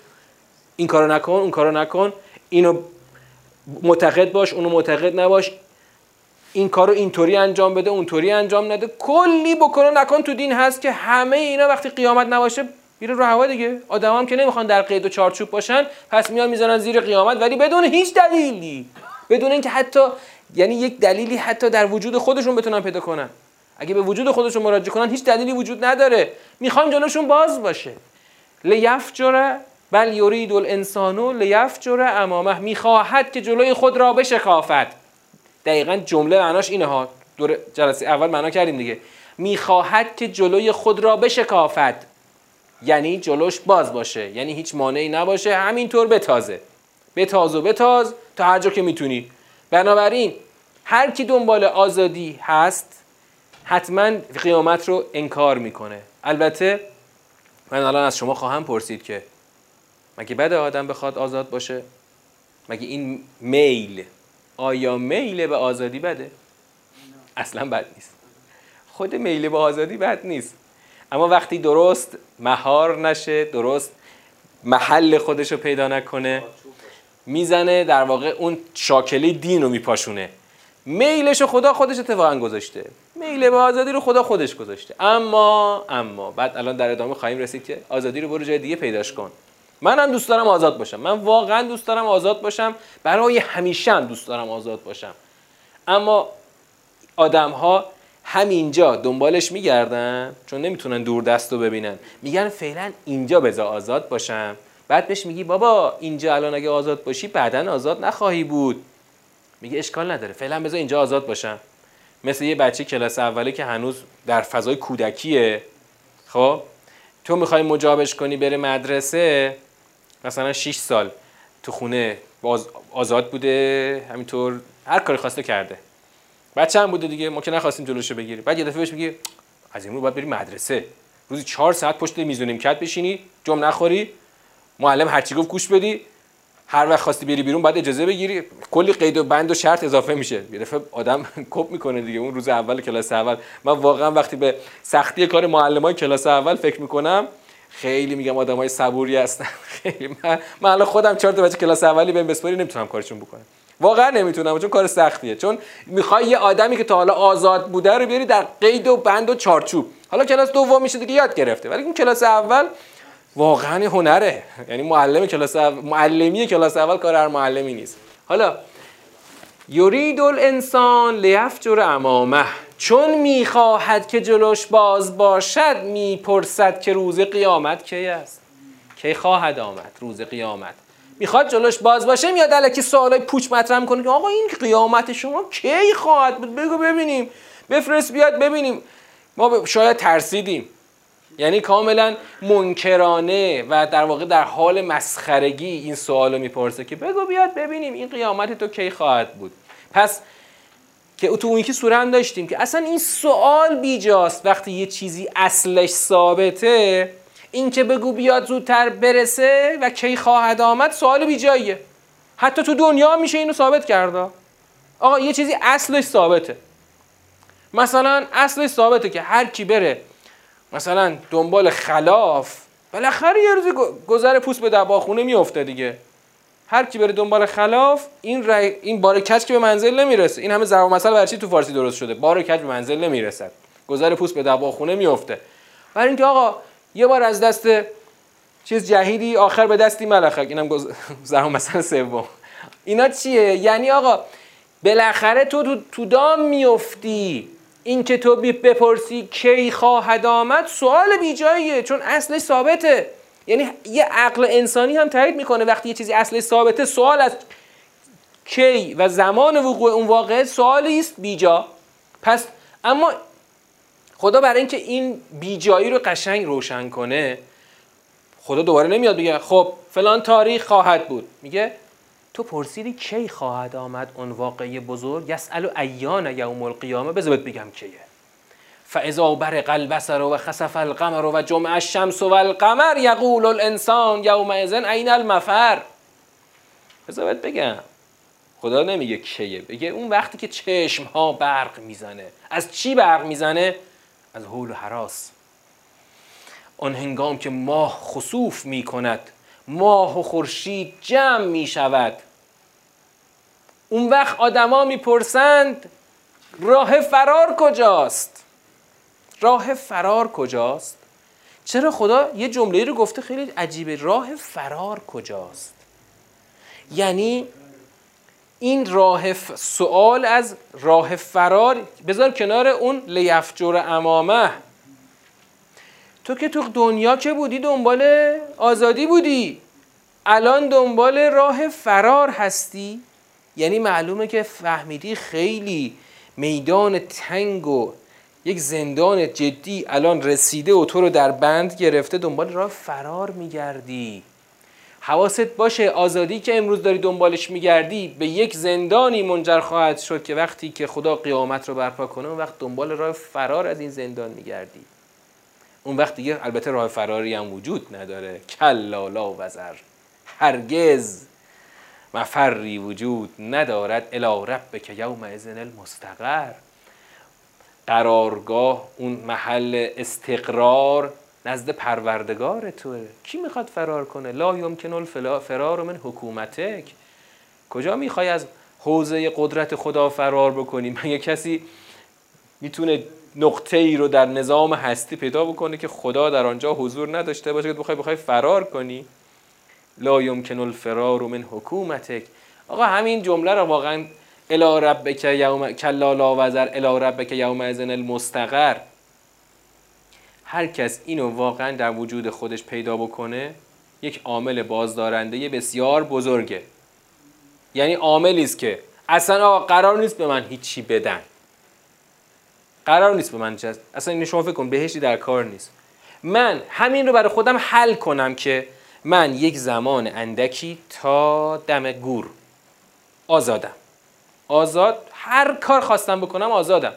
این کارو نکن اون کارو نکن. اینو معتقد باش اونو معتقد نباش. این کارو اینطوری انجام بده اونطوری انجام نده. کلی بکن و نکن تو دین هست که همه اینا وقتی قیامت نباشه میره رو هوا دیگه. آدم هم که نمی‌خوان در قید و چارچوب باشن پس میان می‌زنن زیر قیامت. ولی بدون هیچ دلیلی بدون اینکه حتی یعنی یک دلیلی حتی در وجود خودشون بتونن پیدا کنن. اگه به وجود خودشون مراجعه کنن هیچ دلیلی وجود نداره. می‌خوان جلوشون باز باشه. لیفجر بل یرید الانسانو لیفجر امامه. می‌خواهد که جلوی خود را بشکافد. دقیقا جمله معناش اینه ها. دور جلسه اول معنا کردیم دیگه. می‌خواهد که جلوی خود را بشکافد. یعنی جلوش باز باشه. یعنی هیچ مانعی نباشه. همینطور بتازه. بتاز و بتاز تا هر جا که می‌تونی. بنابراین هر کی دنبال آزادی هست حتما قیامت رو انکار می‌کنه. البته من الان از شما خواهم پرسید که مگه بد آدم بخواد آزاد باشه؟ مگه این میل آیا میل به آزادی بده؟ اصلا بد نیست. خود میل به آزادی بد نیست. اما وقتی درست مهار نشه درست محل خودش رو پیدا نکنه می‌زنه در واقع اون شاکله دین رو میپاشونه. میلش خدا خودش اتفاقا گذاشته. میل به آزادی رو خدا خودش گذاشته. اما اما بعد الان در ادامه خواهیم رسید که آزادی رو برو جای دیگه پیداش کن. منم دوست دارم آزاد باشم. من واقعا دوست دارم آزاد باشم. برای همیشه هم دوست دارم آزاد باشم. اما آدم ها همینجا دنبالش میگردن چون نمی‌تونن دور دست رو ببینن. میگن فعلا اینجا بذار آزاد باشم. بعد بهش میگی بابا اینجا الان اگه آزاد باشی بعدا آزاد نخواهی بود. میگه اشکال نداره. فعلا بذار اینجا آزاد باشم. مثل یه بچه کلاس اوله که هنوز در فضای کودکیه. خب؟ تو می‌خوای مجابش کنی بره مدرسه؟ مثلا 6 سال تو خونه آزاد بوده همینطور هر کاری خواسته کرده. بچه هم بوده دیگه ما که نخواستیم جلوشو بگیریم. بعد یه دفعه بهش میگه از این باید بری مدرسه. روزی چهار ساعت پشت میز نیمکت بشینی جمع نخوری. معلم هرچی گفت گوش بدی. هر وقت خواستی بری بیرون بعد اجازه بگیری. کلی قید و بند و شرط اضافه میشه. یه آدم کپ می‌کنه دیگه. اون روز اول کلاس اول. من واقعا وقتی به سختی کار معلمای کلاس اول فکر می‌کنم خیلی میگم آدمای صبوری هستن. خیلی. من, من الان خودم چهار تا بچه کلاس اولی بهم بسپاری نمی‌تونم کارشون بکنم. واقعا نمی‌تونم. چون کار سختیه. چون می‌خوای یه آدمی که تا حالا آزاد بوده رو بیاری در قید و بند و چارچوب. حالا کلاس دوم میشه دیگه یاد گرفته. ولی اون کلاس اول واقعا هنره. یعنی معلم کلاس معلمی کلاس اول کار هر معلمی نیست. حالا یرید الانسان لیفجر امامه. چون می‌خواهد که جلوش باز باشد می‌پرسد که روز قیامت کی است؟ کی خواهد آمد روز قیامت؟ می‌خواد جلوش باز باشه میاد الکی سوالای پوچ مطرح می‌کنه که آقا این قیامت شما کی خواهد بود؟ بگو ببینیم. بفرست بیاد ببینیم. ما شاید ترسیدیم. یعنی کاملا منکرانه و در واقع در حال مسخرگی این سوال رو می‌پرسه که بگو بیاد ببینیم این قیامت تو کی خواهد بود. پس که تو اون یکی سوره هم داشتیم که اصلا این سوال بیجاست وقتی یه چیزی اصلش ثابته این که بگو بیاد زودتر برسه و کی خواهد آمد سوال بیجاییه. حتی تو دنیا میشه اینو ثابت کرده. آقا یه چیزی اصلش ثابته. مثلا اصلش ثابته که هر کی بره مثلا دنبال خلاف بالاخره یه روزی گذر پوست به دباخونه میفته دیگه. هر کی بره دنبال خلاف این رای... این بار کج که به منزل نمی‌رسه. این همه ضرب مثل برای تو فارسی درست شده. بار کج به منزل نمی‌رسد گذر پوست به دباخونه میفته برای اینکه آقا یه بار از دست چیز جهیدی آخر به دستی ملخک. اینم گز... ضرب مثل سوم. اینا چیه؟ یعنی آقا بالاخره تو تو, تو دام میفتی این که تو بپرسی کی خواهد آمد سوال بیجاییه چون اصلش ثابته. یعنی یه عقل انسانی هم تایید می‌کنه وقتی یه چیزی اصلش ثابته سوال از کی و زمان وقوع اون واقعه سوالی است بیجا پس اما خدا برای اینکه این بیجایی رو قشنگ روشن کنه خدا دوباره نمیاد بگه خب فلان تاریخ خواهد بود. میگه تو پرسیدی کی خواهد آمد اون واقعی بزرگ؟ یسأل ایان یوم القیامه. بذار بگم کیه. فاذا برق البصر و خسف القمر و جمع الشمس و القمر یقول الانسان یومئذ این المفر. بذار بگم. خدا نمیگه کیه. بگه اون وقتی که چشم ها برق می‌زنه. از چی برق می‌زنه؟ از حول و حراس. آن هنگام که ماه خسوف می‌کند ماه و خورشید جمع می‌شود. اون وقت آدما می‌پرسند راه فرار کجاست؟ راه فرار کجاست؟ چرا خدا یه جمله رو گفته خیلی عجیبه راه فرار کجاست؟ یعنی این راه سوال از راه فرار بذار کنار اون لیفجر امامه. تو که تو دنیا که بودی دنبال آزادی بودی الان دنبال راه فرار هستی؟ یعنی معلومه که فهمیدی خیلی میدان تنگ و یک زندان جدی الان رسیده و تو رو در بند گرفته دنبال راه فرار میگردی. حواست باشه آزادی که امروز داری دنبالش میگردی به یک زندانی منجر خواهد شد که وقتی که خدا قیامت رو برپا کنه اون وقت دنبال راه فرار از این زندان میگردی. اون وقت دیگه البته راه فراری هم وجود نداره. کلا لا وزر هرگز. مفری وجود ندارد الی ربک یوم اذن المستقر. قرارگاه اون محل استقرار نزد پروردگار توه. کی می‌خواد فرار کنه؟ لا یمکن الفرار من حکومتک. کجا می‌خوای از حوزه قدرت خدا فرار بکنی؟ مگه کسی می‌تونه نقطه ای رو در نظام هستی پیدا بکنه که خدا در آنجا حضور نداشته باشه که بخوای بخوای فرار کنی؟ لا یمکن الفرار من حکومتک. آقا همین جمله رو واقعا الی ربک یوم کلا لا وزر الی ربک یوم اذن المستقر. هر کس اینو واقعا در وجود خودش پیدا بکنه یک عامل بازدارنده بسیار بزرگه. یعنی عاملی است که اصلا آقا قرار نیست به من هیچی بدن. قرار نیست به من جز... اصلا این شما فکر کن بهشتی در کار نیست. من همین رو برای خودم حل کنم که من یک زمان اندکی تا دم گور آزادم. آزاد هر کار خواستم بکنم آزادم.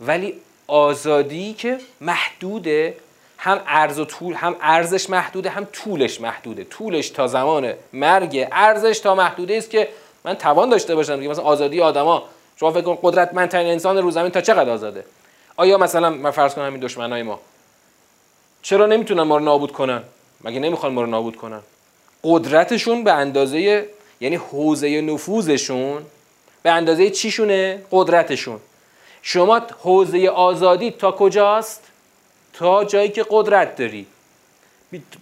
ولی آزادی که محدوده هم ارز و طول هم ارزش محدوده هم طولش محدوده. طولش تا زمان مرگ ارزش تا محدوده است که من توان داشته باشم دیگه مثلا آزادی آدما شما فکر کن قدرتمندترین انسان رو زمین تا چقدر آزاده؟ آیا مثلا من فرض کنم این دشمنای ما چرا نمی‌تونن ما رو نابود کنن؟ مگه نمی‌خوان ما رو نابود کنن؟ قدرتشون به اندازه یعنی حوزه نفوذشون به اندازه چیشونه؟ قدرتشون. شما حوزه آزادی تا کجاست؟ تا جایی که قدرت داری.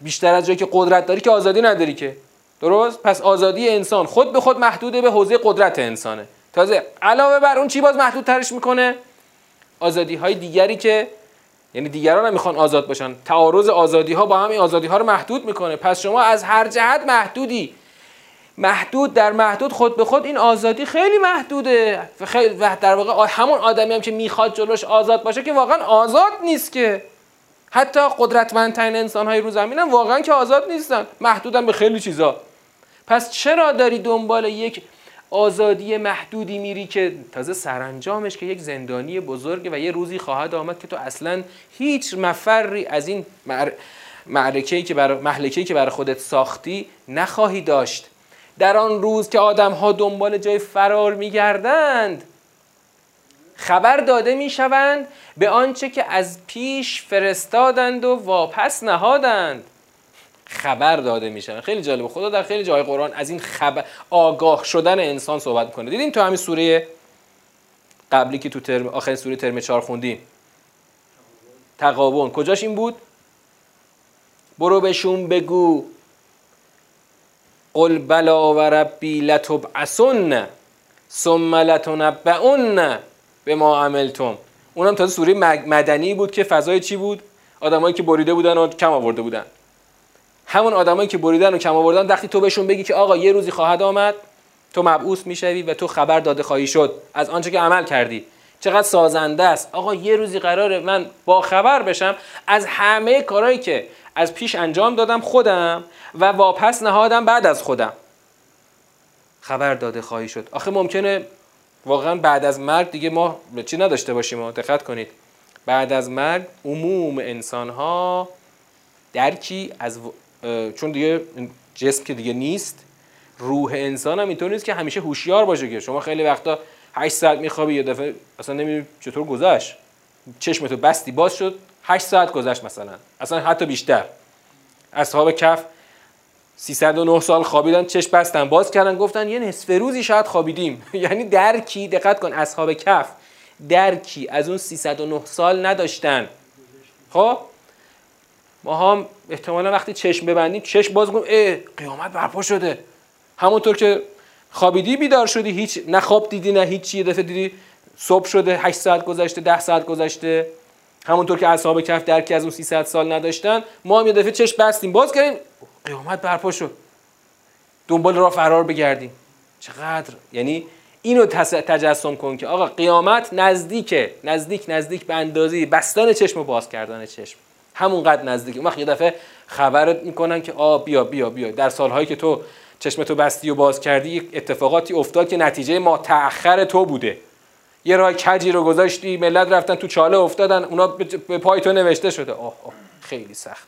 بیشتر از جایی که قدرت داری که آزادی نداری که. درست؟ پس آزادی انسان. خود به خود محدوده به حوزه قدرت انسانه. تازه علاوه بر اون چی باز محدود ترش می‌کنه؟ آزادی های دیگری که یعنی دیگران هم می‌خوان آزاد باشن. تعارض آزادی ها با هم این آزادی ها رو محدود می‌کنه. پس شما از هر جهت محدودی. محدود در محدود خود به خود این آزادی خیلی محدوده. خیلی و در واقع همون آدمی هم که می‌خواد جلوش آزاد باشه که واقعا آزاد نیست که. حتی قدرتمندترین انسان های رو زمین هم واقعا که آزاد نیستن. محدودن به خیلی چیزا. پس چرا داری دنبال یک آزادی محدودی میری که تازه سرانجامش که یک زندانی بزرگه و یه روزی خواهد آمد که تو اصلا هیچ مفری از این معرکه‌ای که برای محلکه‌ای که برای خودت ساختی نخواهی داشت. در آن روز که آدم ها دنبال جای فرار میگردند خبر داده می‌شوند به آنچه که از پیش فرستادند و واپس نهادند. خبر داده میشن. خیلی جالبه. خدا در خیلی جای قرآن از این خبر آگاه شدن انسان صحبت کنه دیدین تو همین سوره قبلی که تو ترم آخرین سوره ترم 4 خوندیم تقابون کجاش این بود؟ برو بهشون بگو. قل بلا و ربی لتبعثن ثم لتنبؤن به ما عملتم. اونم تازه سوره مدنی بود که فضای چی بود؟ آدمایی که بریده بودن و کم آورده بودن. همون آدمایی که بریدن و کم آوردن وقتی تو بهشون بگی که آقا یه روزی خواهد آمد تو مبعوث می‌شوی و تو خبر داده خواهی شد از آنچه که عمل کردی. چقدر سازنده است. آقا یه روزی قراره من با خبر بشم. از همه کارهایی که از پیش انجام دادم خودم و واپس نهادم بعد از خودم. خبر داده خواهی شد. آخه ممکنه واقعا بعد از مرگ دیگه ما چی نداشته باشیم؟ دقت کنید. بعد از مرگ عموم انسان ها درکی از چون دیگه جسم که دیگه نیست روح انسان هم اینطور نیست که همیشه هوشیار باشه که شما خیلی وقتا 8 ساعت میخوابی یه دفعه اصلا نمی‌دونی چطور گذشت. چشمتو بستی باز شد 8 ساعت گذشت مثلا. اصلا حتی بیشتر. اصحاب کف 309 سال خوابیدن چشم بستن باز کردن گفتن یه نصف روزی شاید خوابیدیم. یعنی درکی دقت کن اصحاب کف درکی از اون 309 سال نداشتن. خب؟ ما هم احتمالا وقتی چشم ببندیم چشم باز کنیم اه قیامت برپا شده. همونطور که خوابیدی بیدار شدی هیچ نه خواب دیدی نه هیچ یه دفعه دیدی صبح شده 8 ساعت گذشته 10 ساعت گذشته. همونطور که اصحاب کف درکی از اون 300 سال نداشتن ما هم یه دفعه چشم بستیم باز کردیم قیامت برپا شد. دنبال را فرار بگردیم. چقدر؟ یعنی اینو تجسم کن که آقا قیامت نزدیکه. نزدیک نزدیک به اندازه بستن چشم و باز کردن چشم. همونقدر نزدیک. اون وقت یه دفعه خبرت می‌کنن که آ بیا بیا بیا. در سالهایی که تو چشمتو بستی و باز کردی اتفاقاتی افتاد که نتیجه ما تأخر تو بوده. یه راه کجی رو گذاشتی ملت رفتن تو چاله افتادن اونا به پای تو نوشته شده. آه, آه خیلی سخت.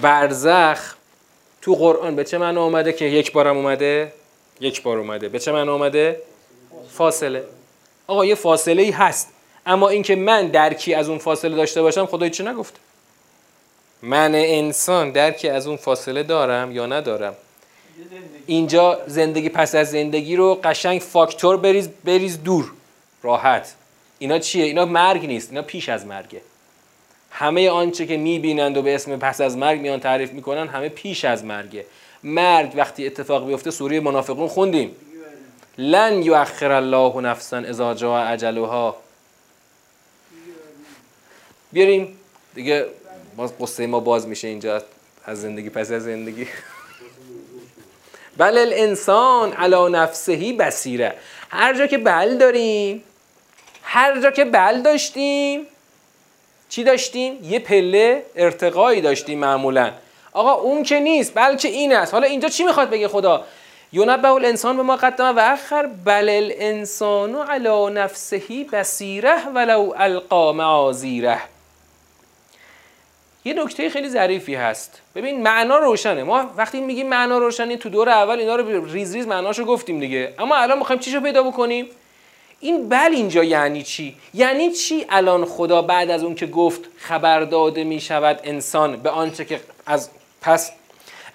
برزخ تو قرآن به چه من اومده که یک بارم اومده؟ یک بار اومده. به چه من اومده؟ فاصله. آقا یه فاصله ای هست. اما اینکه من درکی از اون فاصله داشته باشم خدای چه نگفته من انسان درکی از اون فاصله دارم یا ندارم؟ اینجا زندگی پس از زندگی رو قشنگ فاکتور بریز, بریز دور. راحت. اینا چیه؟ اینا مرگ نیست. اینا پیش از مرگه. همه آنچه که می‌بینند و به اسم پس از مرگ میان تعریف می‌کنن همه پیش از مرگه. مرگ وقتی اتفاق بیفته سوره منافقون خوندیم. لن یؤخر الله نفسا اذا جاء اجلها. بیاریم دیگه باز قصه ما باز میشه اینجا از زندگی پس از زندگی. بل الانسان علی نفسهی بسیره هر جا که بل داریم هر جا که بل داشتیم چی داشتیم؟ یه پله ارتقایی داشتیم معمولا. آقا اون که نیست بلکه این است. حالا اینجا چی می‌خواد بگه خدا؟ یونبه الانسان به ما قدم و اخر بل الانسان علی نفسهی بسیره ولو القا معاذیره. یه نکته خیلی ظریفی هست. ببین معنا روشنه. ما وقتی میگیم معنا روشنه تو دور اول اینا رو ریز ریز معناشو گفتیم دیگه. اما الان می‌خوایم چیشو پیدا بکنیم؟ این بل اینجا یعنی چی؟ یعنی چی الان خدا بعد از اون که گفت خبر داده می شود انسان به آنچه که از پس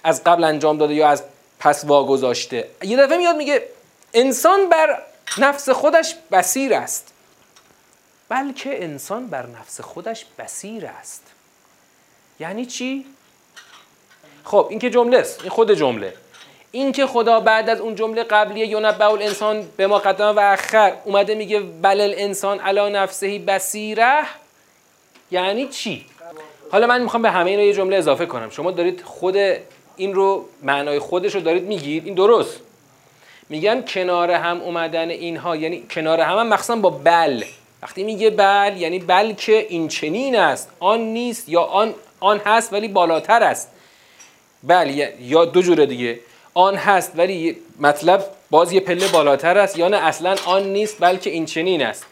از قبل انجام داده یا از پس واگذاشته. یه دفعه میاد میگه انسان بر نفس خودش بسیر است. بلکه انسان بر نفس خودش بسیر است. یعنی چی؟ خب این که جمله است. این خود جمله. این که خدا بعد از اون جمله قبلیه یونبه الانسان به ما قدم و اخر اومده میگه بل الانسان علا نفسهی بسیره یعنی چی؟ حالا من می‌خوام به همه این رو یه جمله اضافه کنم. شما دارید خود این رو معنای خودش رو دارید میگید؟ این درست. میگن کنار هم اومدن اینها یعنی کنار هم, هم مخصوصا با بل. وقتی میگه بل یعنی بلکه این چنین است. آن نیست یا آن آن هست ولی بالاتر است. بل یا دو جوره دیگه. آن هست ولی مطلب باز یه پله بالاتر است. یا نه اصلا آن نیست بلکه این چنین است.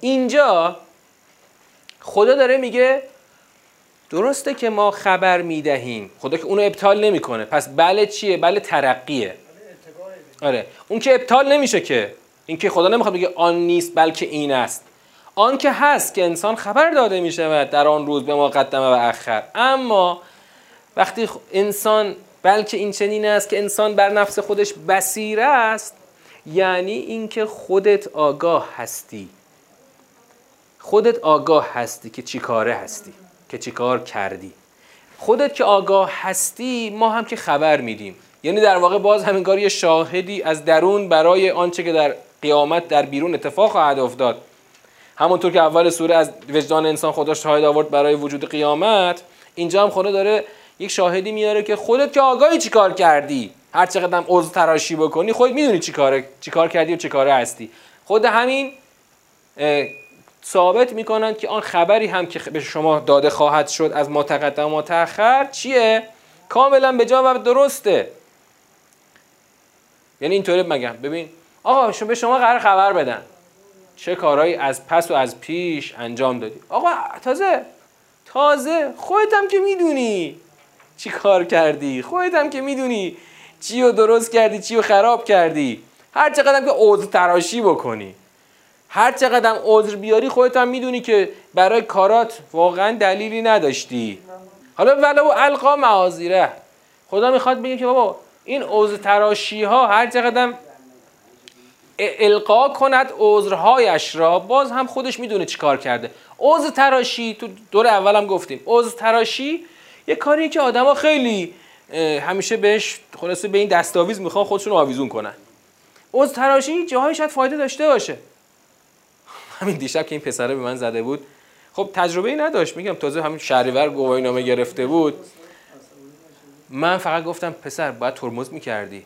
اینجا خدا داره میگه درسته که ما خبر می‌دهیم. خدا که اونو ابطال نمی‌کنه. پس بله چیه؟ بله ترقیه. آره. اون که ابطال نمیشه که. این که خدا نمی‌خواد بگه آن نیست بلکه این است. آن که هست که انسان خبر داده می در آن روز به ما قدمه و اخر. اما وقتی انسان بلکه این چنین است که انسان بر نفس خودش بسیره است یعنی اینکه خودت آگاه هستی. خودت آگاه هستی که چی کاره هستی. که چی کار کردی؟ خودت که آگاه هستی ما هم که خبر میدیم. یعنی در واقع باز همین کار یه شاهدی از درون برای آنچه که در قیامت در بیرون اتفاق خواهد افتاد. همونطور که اول سوره از وجدان انسان خدا شاهد آورد برای وجود قیامت اینجا هم خدا داره یک شاهدی میاره که خودت که آگاهی چی کار کردی؟ هر چقدر عضو تراشی بکنی خودت می‌دونی چی کار چی کار کردی و چی کاره هستی. خود همین ثابت می‌کنن که آن خبری هم که به شما داده خواهد شد از ما تقدم و تأخر چیه؟ کاملا به جا و درسته. یعنی اینطوری مگم. ببین آقا به شما قرار خبر بدن. چه کارهایی از پس و از پیش انجام دادی؟ آقا تازه تازه. خودت هم که می‌دونی چی کار کردی. خودت هم که می‌دونی چی رو درست کردی چی رو خراب کردی. هر چقدر که عذر تراشی بکنی. هر چقدر عذر بیاری خودت هم می‌دونی که برای کارات واقعا دلیلی نداشتی. حالا ولو القا معاذیره. خدا می‌خواد بگه که بابا این عذر تراشی ها هر چقدر القا کند عذرهایش را باز هم خودش می‌دونه چی کار کرده. عذر تراشی تو دور اولم گفتیم. عذر تراشی یه کاری که آدما خیلی همیشه بهش خلاصه به این دستاویز می‌خوان خودشون آویزون کنن. عذر تراشی جاهای شاید فایده داشته باشه. همین دیشب که این پسره به من زده بود خب تجربه ای نداشت. میگم تازه همین شهریور گواهی نامه گرفته بود. من فقط گفتم پسر باید ترمز می‌کردی.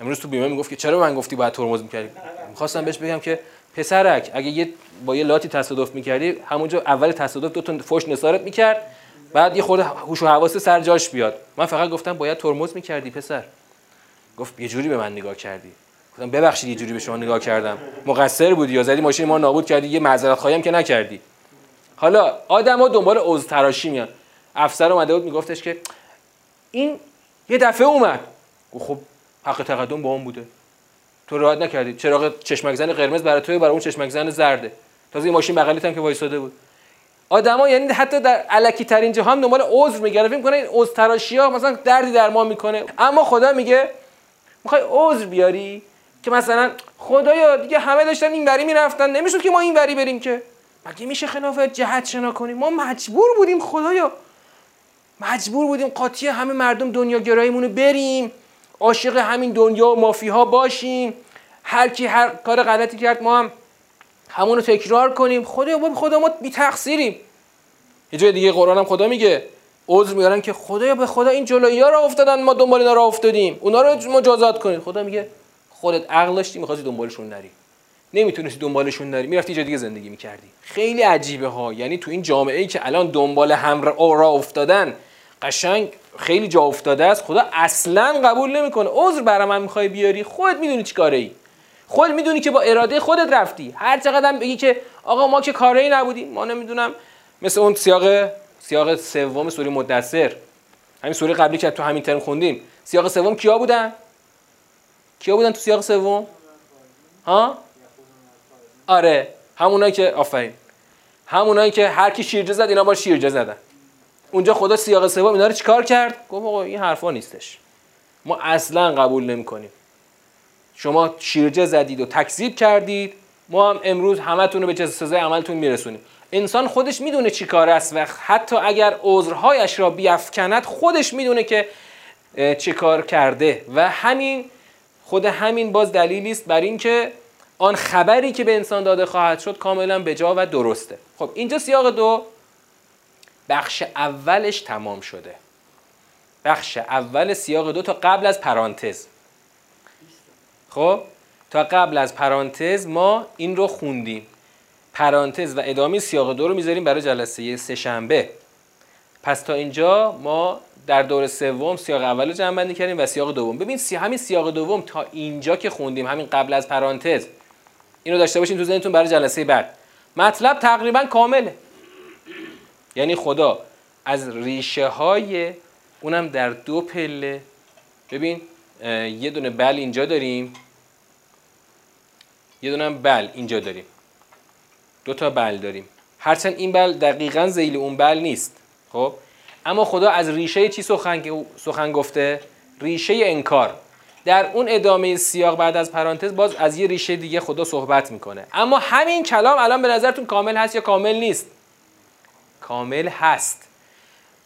امروز تو بیمه می‌گفت که چرا من گفتی باید ترمز می‌کردی؟ می‌خواستم بهش بگم که پسرک اگه یه با یه لاتی تصادف می‌کردی همونجا اول تصادف دو تا فوش نثارت می‌کرد بعد یه خورده هوش و حواس سر جاش بیاد. من فقط گفتم باید ترمز می‌کردی پسر. گفت یه جوری به من نگاه کردی. گفتم ببخشید یه جوری به شما نگاه کردم. مقصر بودی یا زدی ماشین ما نابود کردی یه معذرت خواهیم که نکردی. حالا آدما دنبال عضو تراشی میان. افسر اومده بود میگفتش که این یه دفعه اومد. خب حق تقدم با اون بوده. تو رعایت نکردی. چراغ چشمک زن قرمز برای تو برای اون چشمک زن زرده. تازه این ماشین بغلیت هم که وایساده بود. آدما یعنی حتی در الکی ترین جاها هم دنبال عذر میگردن فکر می‌کنن این عذر تراشی ها مثلا دردی درمان می‌کنه. اما خدا میگه می‌خوای عذر بیاری؟ که مثلا خدایا دیگه همه داشتن این وری می‌رفتن نمی‌شد که ما این وری بریم که. مگه میشه خلاف جهت شنا کنیم؟ ما مجبور بودیم خدایا. مجبور بودیم قاطی همه مردم دنیا گراییمونو بریم عاشق همین دنیا و مافی ها باشیم. هر کی هر کار غلطی کرد ما هم همونو تکرار کنیم. خدا ما خدا ما بی تقصیریم یه جای دیگه قرآن هم خدا میگه عذر میارن که خدایا به خدا این جلویی ها را افتادن ما دنبال اینا را افتادیم. اونا رو مجازات کنیم. خدا میگه خودت عقل داشتی می‌خواستی دنبالشون نری. نمی‌تونستی دنبالشون نری. می‌رفتی جای دیگه زندگی می‌کردی. خیلی عجیبه ها یعنی تو این جامعه ای که الان دنبال هم را افتادن قشنگ خیلی جا افتاده است. خدا اصلا قبول نمی‌کنه. عذر برای من می‌خوای بیاری؟ خودت می‌دونی چی کاره ای خود می‌دونی که با اراده خودت رفتی. هر چقدر بگی که آقا ما که کاره ای نبودیم ما نمی‌دونم مثل اون سیاق سیاق سوم سوره مدثر. همین سوره قبلی که تو همین ترم خوندیم. سیاق سوم کیا بودن؟ کیا بودن تو سیاق سوم؟ ها؟ آره همونایی که آفرین. همونایی که هر کی شیرجه زد اینا با شیرجه زدن. اونجا خدا سیاق سوم اینا رو چیکار کرد؟ گفت آقا این حرفا نیستش. ما اصلا قبول نمی‌کنیم. شما شیرجه زدید و تکذیب کردید. ما هم امروز همتون رو به سزای عملتون میرسونیم. انسان خودش می‌دونه چی کار است و حتی اگر عذرهایش را بیافکند خودش می‌دونه که چی کار کرده. و همین خود همین باز دلیلی است بر اینکه آن خبری که به انسان داده خواهد شد کاملا به جا و درسته. خب اینجا سیاق دو. بخش اولش تمام شده. بخش اول سیاق دو تا قبل از پرانتز. خب تا قبل از پرانتز ما این رو خوندیم. پرانتز و ادامه سیاق دو رو می‌ذاریم برای جلسه سه شنبه پس تا اینجا ما در دور سوم سیاق اول رو جمع بندی کردیم و سیاق دوم. ببین سی همین سیاق دوم تا اینجا که خوندیم همین قبل از پرانتز اینو داشته باشین تو ذهنتون برای جلسه بعد. مطلب تقریبا کامله. یعنی خدا از ریشه های اونم در دو پله. ببین یه دونه بل اینجا داریم. یه دونه بل اینجا داریم. دو تا بل داریم. هرچند این بل دقیقا زیل اون بل نیست. خب؟ اما خدا از ریشه چی سخن, سخن گفته؟ ریشه انکار. در اون ادامه سیاق بعد از پرانتز باز از یه ریشه دیگه خدا صحبت می‌کنه. اما همین کلام الان به نظرتون کامل هست یا کامل نیست؟ کامل هست.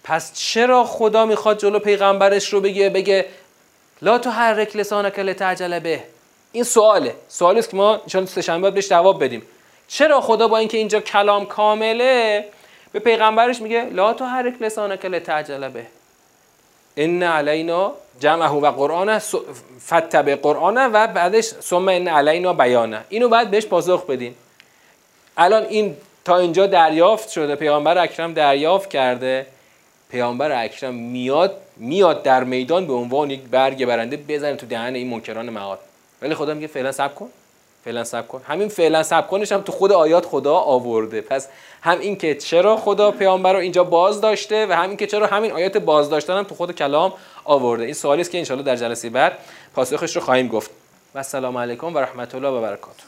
پس چرا خدا می‌خواد جلو پیغمبرش رو بگه بگه لا تو حرک لسانک لتعجل به؟ این سواله. سوالی است که ما ان سه شنبه بهش جواب بدیم. چرا خدا با اینکه اینجا کلام کامله به پیغمبرش میگه لا تو حرک لسانک لتعجل به. ان علینا جمعه و قرآن فتب قرآن و بعدش ثم ان علینا بیانه. اینو بعد بهش پاسخ بدین. الان این تا اینجا دریافت شده پیامبر اکرم دریافت کرده. پیامبر اکرم میاد میاد در میدان به عنوان یک برگ برنده بزنه تو دهن این منکران معاد. ولی خدا میگه فعلا صبر کن. فعلا صبر کن. همین فعلا صبر کنش هم تو خود آیات خدا آورده. پس هم این که چرا خدا پیامبر رو اینجا باز داشته و همین که چرا همین آیات باز داشتن هم تو خود کلام آورده. این سوالی است که انشالله در جلسه بعد پاسخش رو خواهیم گفت. و السلام علیکم و رحمت الله و برکاته.